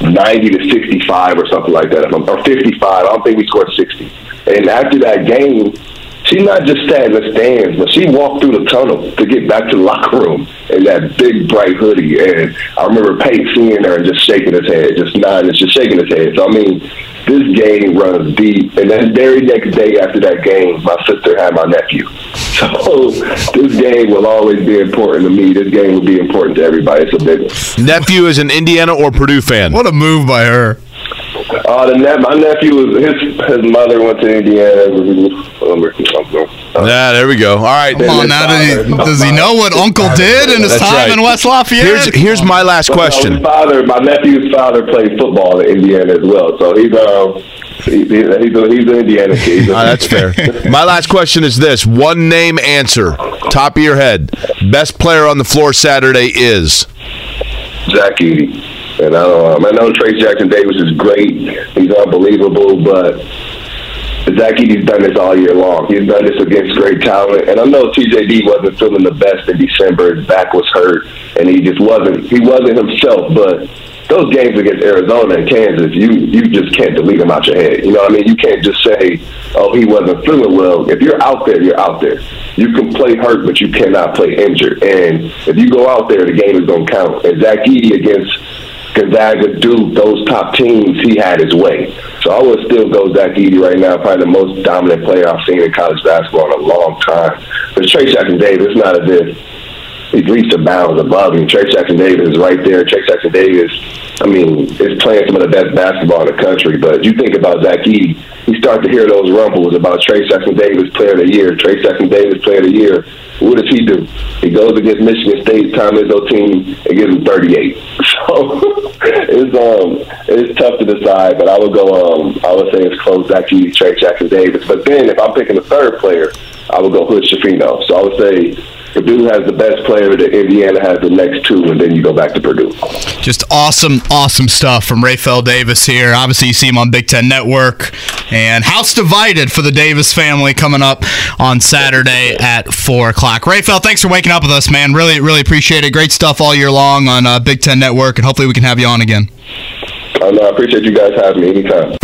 90 to 65 or something like that, or 55. I don't think we scored 60. And after that game, she not just sat in the stands, but she walked through the tunnel to get back to the locker room in that big bright hoodie. And I remember Pate seeing her and just shaking his head, just nodding, just shaking his head. So I mean, this game runs deep. And then very next day after that game, my sister had my nephew. <laughs> So this game will always be important to me. This game will be important to everybody. It's a big one. Nephew is an Indiana or Purdue fan. What a move by her. Uh, the ne- my nephew was his his mother went to Indiana. Yeah, there we go. All right. Come on now, does he, does he know what Uncle did in his That's time right. in West Lafayette? Here's here's my last His question. father, my nephew's father, played football in Indiana as well. So he's um he, he, he's a, he's an Indiana kid. He's <laughs> a- Ah, that's fair. My last question is this: one name answer, top of your head. Best player on the floor Saturday is. Zach Edey. And I don't know. I know Trayce Jackson Davis is great. He's unbelievable, but Zach Edey's done this all year long. He's done this against great talent. And I know TJD wasn't feeling the best in December. His back was hurt, and he just wasn't. He wasn't himself. But those games against Arizona and Kansas, you you just can't delete them out your head. You know what I mean? You can't just say, "Oh, he wasn't feeling well." If you're out there, you're out there. You can play hurt, but you cannot play injured. And if you go out there, the game is going to count. And Zach Edey against Gonzaga, Duke, those top teams, he had his way. So I would still go Zach Edey right now, probably the most dominant player I've seen in college basketball in a long time. But Trey Jackson Davis, it's not as if he's leaps and bounds above him. Trey Jackson Davis is right there. Trey Jackson Davis, I mean, is playing some of the best basketball in the country. But you think about Zach Edey, you start to hear those rumbles about Trey Jackson Davis Player of the Year, Trey Jackson Davis Player of the Year. What does he do? He goes against Michigan State, Tom Izzo team, and gives him 38. <laughs> So it's um it's tough to decide, but I would go um I would say it's close Zach Edey, Trey Jackson Davis. But then if I'm picking a third player, I would go Hood Schifino. So I would say Purdue has the best player, that Indiana has the next two, and then you go back to Purdue. Just awesome, awesome stuff from Rapheal Davis here. Obviously, you see him on Big Ten Network. And House Divided for the Davis family coming up on Saturday at 4 o'clock. Rapheal, thanks for waking up with us, man. Really, really appreciate it. Great stuff all year long on uh, Big Ten Network, and hopefully we can have you on again. No, I appreciate you guys having me anytime.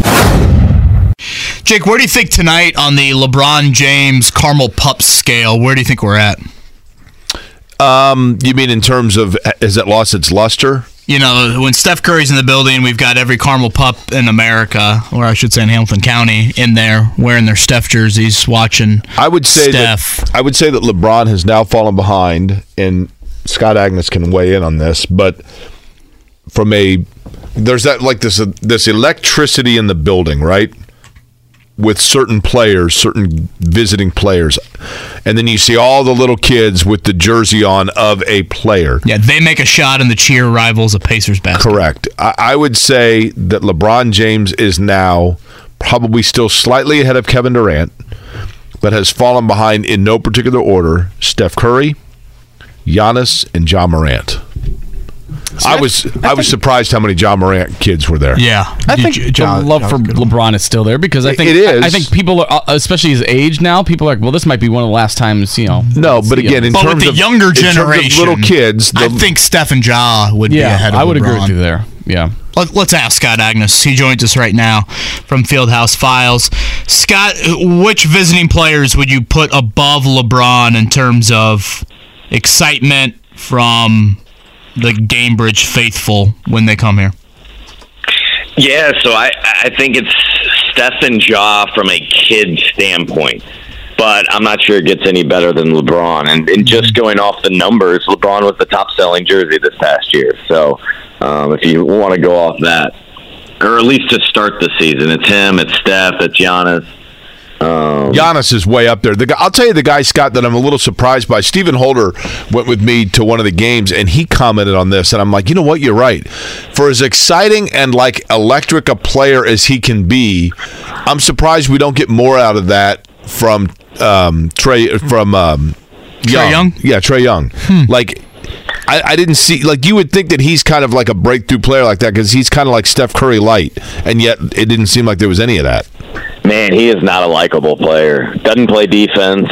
Jake, where do you think tonight on the LeBron James Carmel Pup scale, where do you think we're at? Um, you mean in terms of has it lost its luster? You know, when Steph Curry's in the building, we've got every Carmel pup in America, or I should say in Hamilton County, in there wearing their Steph jerseys, watching. I would say Steph. that I would say that LeBron has now fallen behind, and Scott Agness can weigh in on this. But from a there's that like this this electricity in the building, right? With certain players, certain visiting players, and then you see all the little kids with the jersey on of a player. Yeah, they make a shot and the cheer rivals a Pacers basket. Correct. I, I would say that LeBron James is now probably still slightly ahead of Kevin Durant, but has fallen behind in no particular order Steph Curry, Giannis, and Ja Morant. I was I, I was surprised how many Ja Morant kids were there. Yeah, I think J- the love for LeBron is still there because I think it is. I, I, think people, are, uh, especially his age now, people are like, well, this might be one of the last times you know. No, but again, in but terms with the of younger generation, little kids, the, I think Steph and Ja would yeah, be ahead. of I would LeBron. agree with you there. Yeah. Let, us ask Scott Agness. He joins us right now from Fieldhouse Files. Scott, which visiting players would you put above LeBron in terms of excitement from the Gainbridge faithful when they come here? Yeah, so I I think it's Steph and Ja from a kid standpoint. But I'm not sure it gets any better than LeBron. And, and just going off the numbers, LeBron was the top selling jersey this past year. So um, if you want to go off that, or at least to start the season, it's him, it's Steph, it's Giannis. Um, Giannis is way up there. The guy, I'll tell you the guy Scott that I'm a little surprised by. Stephen Holder went with me to one of the games and he commented on this and I'm like, you know what, you're right. For as exciting and like electric a player as he can be, I'm surprised we don't get more out of that from um, Trae from um, Trae Young. Yeah, Trae Young. Hmm. Like I, I, didn't see like you would think that he's kind of like a breakthrough player like that because he's kind of like Steph Curry light, and yet it didn't seem like there was any of that. Man, he is not a likable player. Doesn't play defense.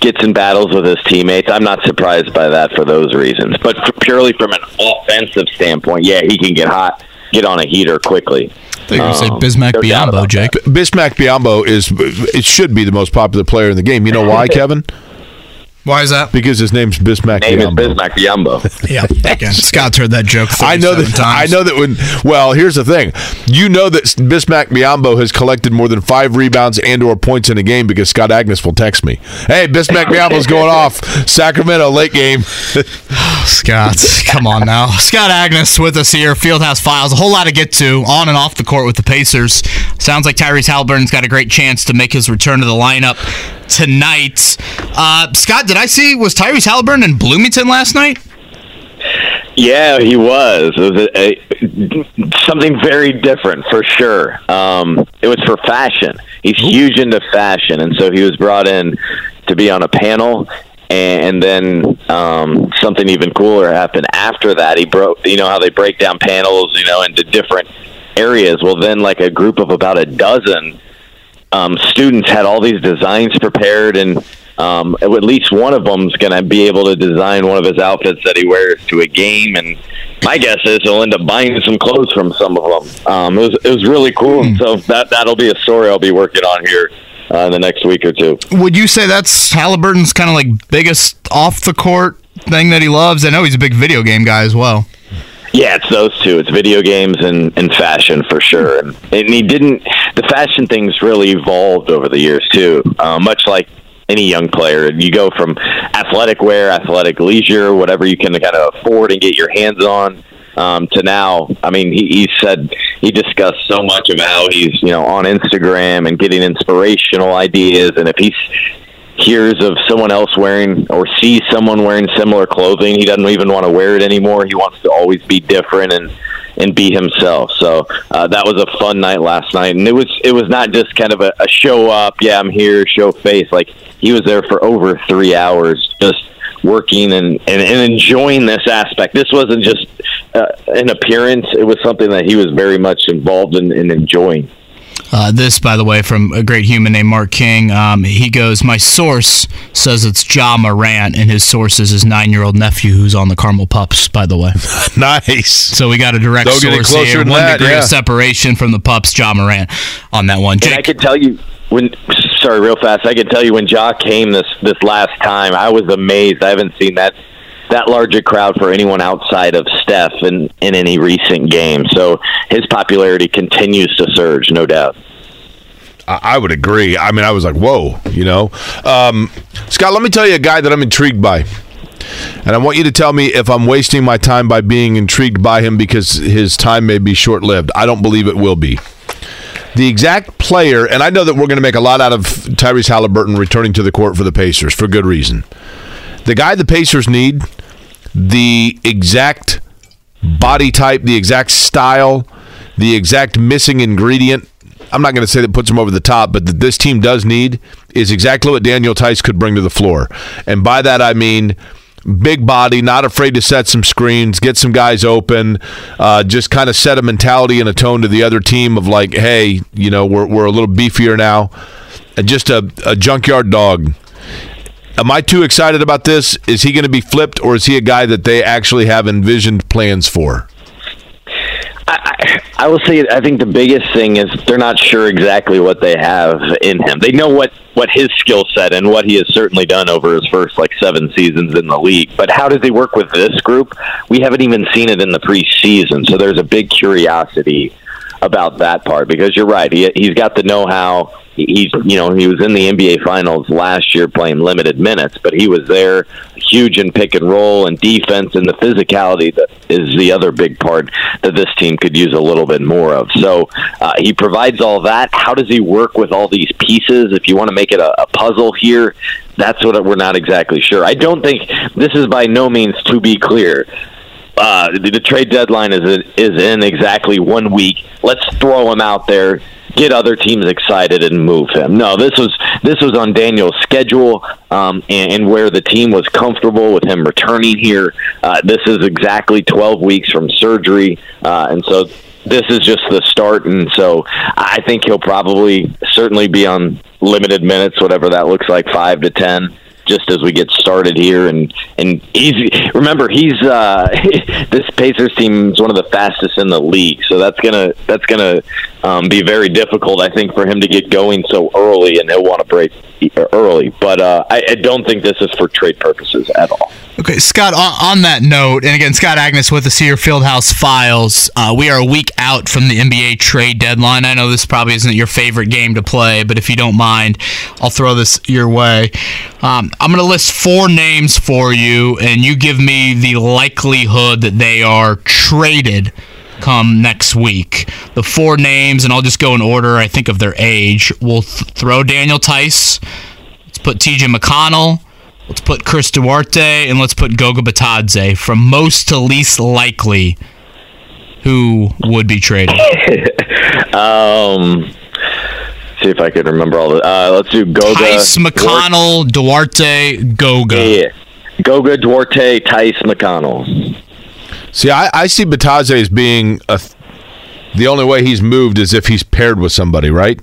Gets in battles with his teammates. I'm not surprised by that for those reasons. But purely from an offensive standpoint, yeah, he can get hot, get on a heater quickly. I think you say um, Bismack Biyombo, Jake. Bismack Biyombo is it should be the most popular player in the game. You know why, <laughs> Kevin? Why is that? Because his name's Bismack Name Biyombo. is Bismack Biyombo. <laughs> yeah, again, Scott's heard that joke. <laughs> I know that. Times. I know that when. Well, here's the thing. You know that Bismack Biyombo has collected more than five rebounds and/or points in a game because Scott Agness will text me. Hey, Bismack Biyombo's going <laughs> off. Sacramento late game. Scott, come on now. Scott Agness with us here. Fieldhouse Files. A whole lot to get to on and off the court with the Pacers. Sounds like Tyrese Haliburton's got a great chance to make his return to the lineup tonight. Uh, Scott, did I see was Tyrese Haliburton in Bloomington last night? Yeah, he was. It was a, a, something very different for sure. Um, it was for fashion. He's huge into fashion, and so he was brought in to be on a panel. And then um, something even cooler happened after that. He broke, you know, how they break down panels, you know, into different areas. Well, then, like a group of about a dozen um, students had all these designs prepared, and um, at least one of them's going to be able to design one of his outfits that he wears to a game. And my guess is he'll end up buying some clothes from some of them. Um, it was it was really cool. Mm. So that that'll be a story I'll be working on here. Uh, in the next week or two. Would you say that's Haliburton's kind of like biggest off the court thing that he loves? I know he's a big video game guy as well. Yeah, it's those two. It's video games and, and fashion for sure. And, and he didn't. The fashion things really evolved over the years too. Uh, much like any young player. You go from athletic wear, athletic leisure, whatever you can kind of afford and get your hands on, um, to now. I mean, he, he said he discussed so much of how he's you know on Instagram and getting inspirational ideas, and if he's hears of someone else wearing or sees someone wearing similar clothing, he doesn't even want to wear it anymore. He wants to always be different and and be himself. So uh, that was a fun night last night, and it was it was not just kind of a, a show up. Yeah, I'm here, show face. Like he was there for over three hours, just working and, and, and enjoying this aspect. This wasn't just uh, an appearance; it was something that he was very much involved in, in enjoying. Uh, this, by the way, from a great human named Mark King. Um, he goes, My source says it's Ja Morant, and his source is his nine year old nephew who's on the Carmel Pups, by the way. <laughs> nice. So we got a direct Don't get source closer here. One that, degree yeah. of separation from the Pups, Ja Morant on that one. And I Jake, can tell you when. Sorry, real fast. I can tell you when Ja came this this last time, I was amazed. I haven't seen that that large a crowd for anyone outside of Steph in in any recent game. So his popularity continues to surge, no doubt. I would agree. I mean, I was like, whoa, you know. Um, Scott, let me tell you a guy that I'm intrigued by. And I want you to tell me if I'm wasting my time by being intrigued by him because his time may be short lived. I don't believe it will be. The exact player, and I know that we're going to make a lot out of Tyrese Haliburton returning to the court for the Pacers for good reason. The guy the Pacers need, the exact body type, the exact style, the exact missing ingredient. I'm not going to say that puts him over the top, but that this team does need is exactly what Daniel Theis could bring to the floor. And by that, I mean big body, not afraid to set some screens, get some guys open, uh, just kind of set a mentality and a tone to the other team of like, hey, you know, we're, we're a little beefier now. And just a, a junkyard dog. Am I too excited about this? Is he going to be flipped, or is he a guy that they actually have envisioned plans for? I, I will say, I think the biggest thing is they're not sure exactly what they have in him. They know what what his skill set and what he has certainly done over his first like seven seasons in the league. But how does he work with this group? We haven't even seen it in the preseason, so there's a big curiosity about that part because you're right. He he's got the know how. He's you know he was in the NBA Finals last year playing limited minutes, but he was there huge in pick and roll and defense and the physicality that is the other big part that this team could use a little bit more of. So uh, he provides all that. How does he work with all these pieces? If you want to make it a, a puzzle here, that's what we're not exactly sure. I don't think this is by no means to be clear uh, the, the trade deadline is is in exactly one week. Let's throw him out there, get other teams excited, and move him. No, this was this was on Daniel's schedule um, and, and where the team was comfortable with him returning here. Uh, this is exactly twelve weeks from surgery, uh, and so this is just the start. And so I think he'll probably certainly be on limited minutes, whatever that looks like, five to ten just as we get started here and and he's remember he's uh <laughs> this Pacers team is one of the fastest in the league so that's gonna that's gonna um, be very difficult I think for him to get going so early and he'll want to break early but uh, I, I don't think this is for trade purposes at all Okay, Scott, on, on that note, and again, Scott Agness with the Sear Fieldhouse Files, uh, we are a week out from the NBA trade deadline. I know this probably isn't your favorite game to play, but if you don't mind, I'll throw this your way. Um, I'm going to list four names for you, and you give me the likelihood that they are traded come next week. The four names, and I'll just go in order, I think, of their age. We'll th- throw Daniel Theis. Let's put TJ McConnell. Let's put Chris Duarte and let's put Goga Bitadze from most to least likely who would be traded. <laughs> um see if I can remember all the uh, let's do Goga Theis, McConnell, Duarte, Goga. yeah Goga Duarte Theis McConnell See, I, I see Bitadze as being a. Th- the only way he's moved is if he's paired with somebody, right?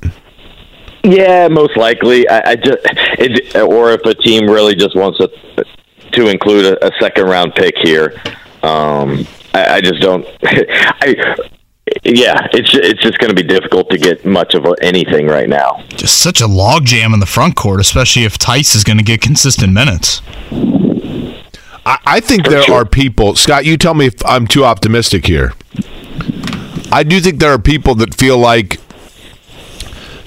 Yeah, most likely. I, I just, it, or if a team really just wants to to include a, a second round pick here. Um, I, I just don't. <laughs> I yeah, it's it's just going to be difficult to get much of anything right now. Just such a logjam in the front court, especially if Theis is going to get consistent minutes. I, I think there sure. are people. Scott, you tell me if I'm too optimistic here. I do think there are people that feel like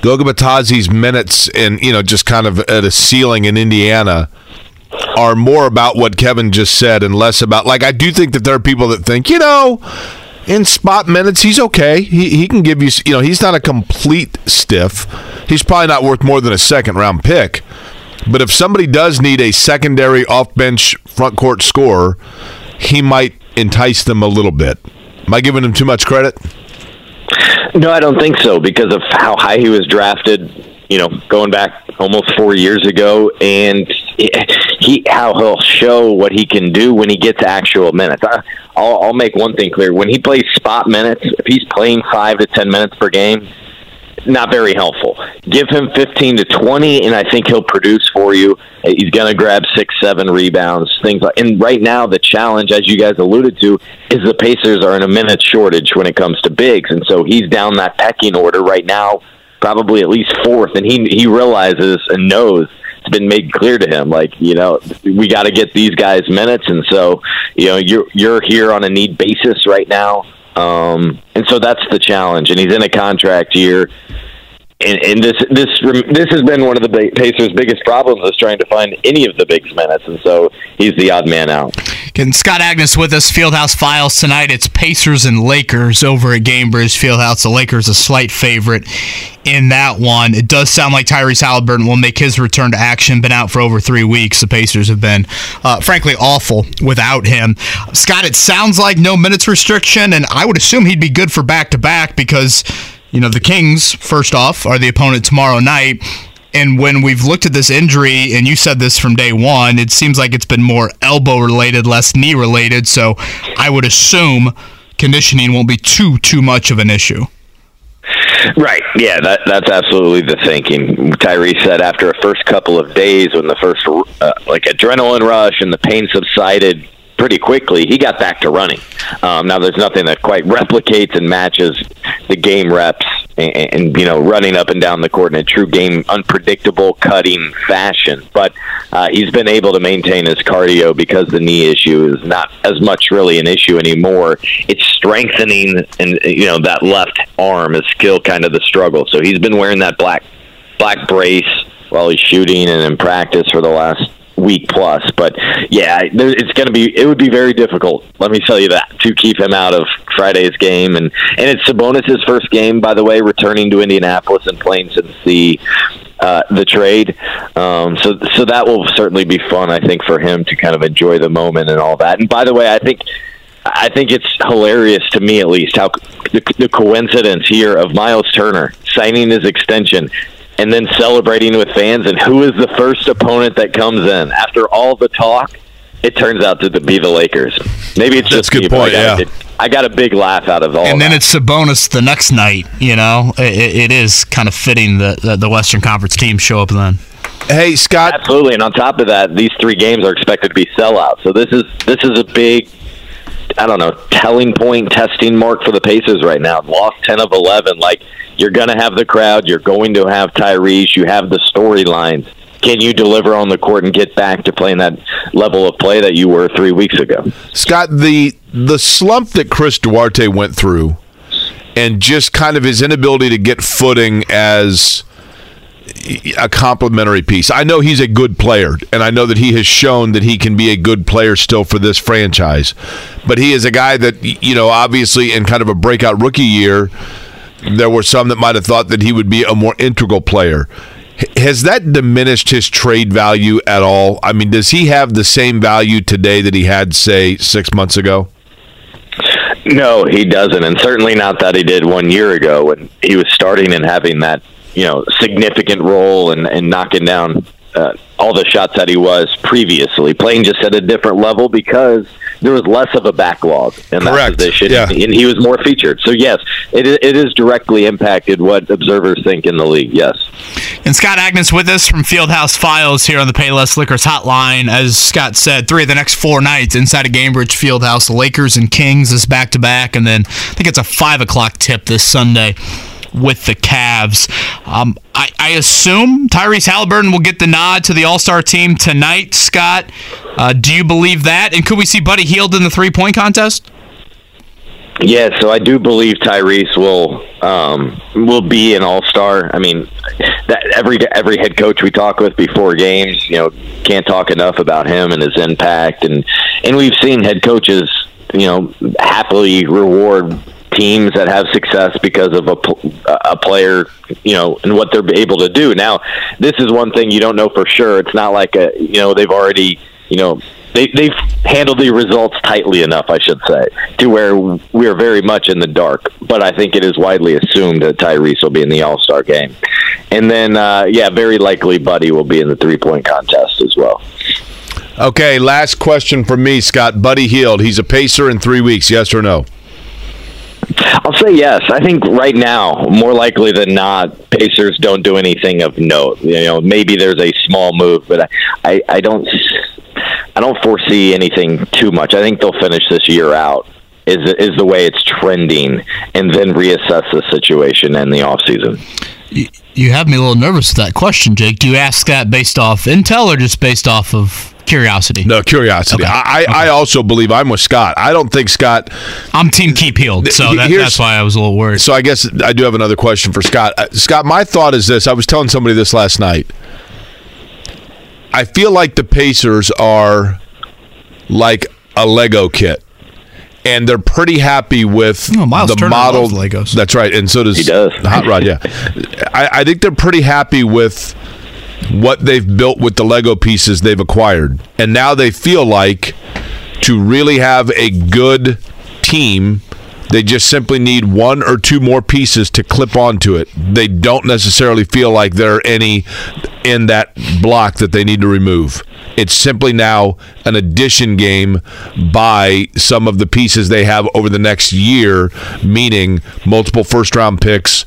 Goga Bitadze's minutes and you know just kind of at a ceiling in Indiana are more about what Kevin just said and less about like I do think that there are people that think you know in spot minutes he's okay he, he can give you you know he's not a complete stiff he's probably not worth more than a second round pick but if somebody does need a secondary off bench front court scorer he might entice them a little bit am I giving him too much credit No, I don't think so because of how high he was drafted. You know, going back almost four years ago, and <laughs> he how he'll show what he can do when he gets actual minutes. I, I'll, I'll make one thing clear: when he plays spot minutes, if he's playing five to ten minutes per game, not very helpful. Give him 15 to 20, and I think he'll produce for you. He's going to grab six, seven rebounds, things like. And right now, the challenge, as you guys alluded to, is the Pacers are in a minute shortage when it comes to bigs, and so he's down that pecking order right now, probably at least fourth. And he he realizes and knows it's been made clear to him, like you know, we got to get these guys minutes, and so you know, you're you're here on a need basis right now. Um, and so that's the challenge. And he's in a contract year. And, and this this this has been one of the Pacers' biggest problems is trying to find any of the bigs minutes, and so he's the odd man out. Can Scott Agness with us? Fieldhouse Files tonight. It's Pacers and Lakers over at Gainbridge Fieldhouse. The Lakers a slight favorite in that one. It does sound like Tyrese Haliburton will make his return to action. Been out for over three weeks. The Pacers have been, uh, frankly, awful without him. Scott, it sounds like no minutes restriction, and I would assume he'd be good for back to back because you know, the Kings, first off, are the opponent tomorrow night. And when we've looked at this injury, and you said this from day one, it seems like it's been more elbow related, less knee related. So I would assume conditioning won't be too too much of an issue. Right. Yeah, that, that's absolutely the thinking. Tyree said after a first couple of days, when the first uh, like adrenaline rush and the pain subsided, pretty quickly, he got back to running. Um, now, there's nothing that quite replicates and matches the game reps and, and, you know running up and down the court in a true game unpredictable cutting fashion. But uh, he's been able to maintain his cardio because the knee issue is not as much really an issue anymore. It's strengthening, and you know that left arm is still kind of the struggle. So he's been wearing that black black brace while he's shooting and in practice for the last week plus. But yeah, it's going to be it would be very difficult. Let me tell you that to keep him out of Friday's game, and and it's Sabonis's first game, by the way, returning to Indianapolis and playing since the. Uh, the trade, um, so so that will certainly be fun. I think for him to kind of enjoy the moment and all that. And by the way, I think I think it's hilarious to me, at least, how the, the coincidence here of Miles Turner signing his extension and then celebrating with fans. And who is the first opponent that comes in after all the talk? It turns out to be the Lakers. Maybe it's That's just a good me, point. I got, yeah, I got a big laugh out of all. And then that. it's Sabonis the next night. You know, it, it is kind of fitting that the, the Western Conference teams show up then. Hey Scott, absolutely. And on top of that, these three games are expected to be sellouts. So this is this is a big I don't know, telling point, testing mark for the Pacers right now. Lost 10 of 11. Like, you're going to have the crowd. You're going to have Tyrese. You have the storylines. Can you deliver on the court and get back to playing that level of play that you were three weeks ago? Scott, the the slump that Chris Duarte went through, and just kind of his inability to get footing as a complimentary piece. I know he's a good player, and I know that he has shown that he can be a good player still for this franchise. But he is a guy that, you know, obviously in kind of a breakout rookie year, there were some that might have thought that he would be a more integral player. Has that diminished his trade value at all? I mean, does he have the same value today that he had, say, six months ago? No, he doesn't, and certainly not that he did one year ago when he was starting and having that you know significant role and and knocking down uh, all the shots that he was previously, playing just at a different level because there was less of a backlog in Correct. that position, yeah. and he was more featured. So yes, it it is directly impacted what observers think in the league. Yes. And Scott Agness with us from Fieldhouse Files here on the Payless Liquors Hotline. As Scott said, three of the next four nights inside of Gainbridge Fieldhouse, the Lakers and Kings is back to back, and then I think it's a five o'clock tip this Sunday with the Cavs. Um, I, I, assume Tyrese Haliburton will get the nod to the All Star team tonight. Scott, uh, do you believe that? And could we see Buddy Hield in the three point contest? Yeah, so I do believe Tyrese will um, will be an All Star. I mean, that every every head coach we talk with before games, you know, can't talk enough about him and his impact, and and we've seen head coaches, you know, happily reward teams that have success because of a, a player, you know, and what they're able to do. Now, this is one thing you don't know for sure. It's not like a, you know, they've already, you know, they, they've handled the results tightly enough, I should say, to where we are very much in the dark. But I think it is widely assumed that Tyrese will be in the All Star game. And then, uh, yeah, very likely Buddy will be in the three point contest as well. Okay, last question for me, Scott. Buddy Hield. He's a pacer in three weeks, yes or no? I'll say yes. I think right now, more likely than not, Pacers don't do anything of note. You know, maybe there's a small move, but I, I, I don't, I don't foresee anything too much. I think they'll finish this year out. Is is the way it's trending, and then reassess the situation in the off season. You have me a little nervous with that question, Jake. Do you ask that based off intel or just based off of Curiosity. No, curiosity. Okay. I, okay. I also believe I'm with Scott. I don't think Scott. I'm Team Keep Hield, so that, that's why I was a little worried. So I guess I do have another question for Scott. Uh, Scott, my thought is this. I was telling somebody this last night. I feel like the Pacers are like a Lego kit and they're pretty happy with oh, the Turner model Legos. That's right, and so does, he does. Hot Rod. Yeah, <laughs> I, I, think they're pretty happy with what they've built with the Lego pieces they've acquired. And now they feel like to really have a good team, they just simply need one or two more pieces to clip onto it. They don't necessarily feel like there are any in that block that they need to remove. It's simply now an addition game by some of the pieces they have over the next year, meaning multiple first round picks.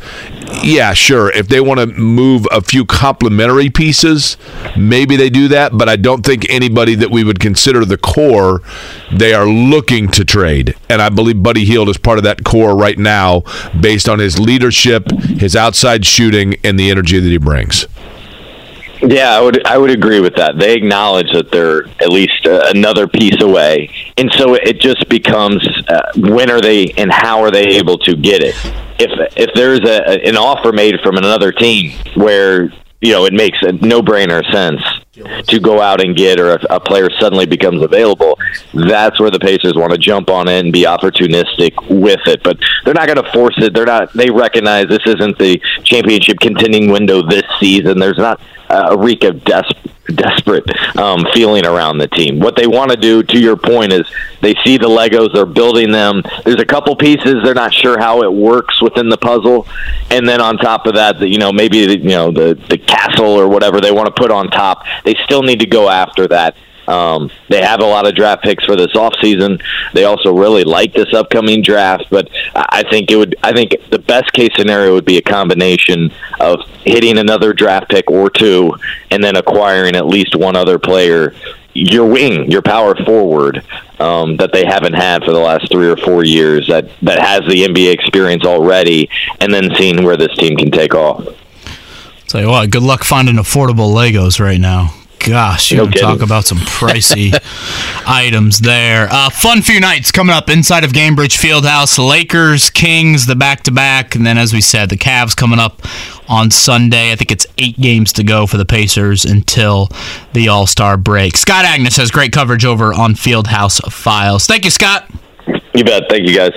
Yeah, sure. If they want to move a few complementary pieces, maybe they do that, but I don't think anybody that we would consider the core they are looking to trade. And I believe Buddy Hield is part of that core right now based on his leadership, his outside shooting, and the energy that he brings. Yeah, I would I would agree with that. They acknowledge that they're at least uh, another piece away, and so it just becomes uh, when are they and how are they able to get it? If if there's a, an offer made from another team where you know it makes a no brainer sense to go out and get, or if a player suddenly becomes available, that's where the Pacers want to jump on it and be opportunistic with it. But they're not going to force it. They're not. They recognize this isn't the championship contending window this season. There's not a reek of des- desperate um, feeling around the team. What they want to do, to your point, is they see the Legos, they're building them. There's a couple pieces they're not sure how it works within the puzzle, and then on top of that, the, you know maybe the, you know the the castle or whatever they want to put on top. They still need to go after that um, they have a lot of draft picks for this offseason. They also really like this upcoming draft, but I think it would. I think the best case scenario would be a combination of hitting another draft pick or two, and then acquiring at least one other player. Your wing, your power forward um, that they haven't had for the last three or four years that that has the NBA experience already, and then seeing where this team can take off. Tell you what, good luck finding affordable Legos right now gosh, you talk about some pricey <laughs> items there. Uh, fun few nights coming up inside of Gainbridge Fieldhouse. Lakers, Kings, the back to back, and then as we said, the Cavs coming up on Sunday. I think it's eight games to go for the Pacers until the All Star break. Scott Agness has great coverage over on Fieldhouse Files. Thank you, Scott. You bet. Thank you, guys.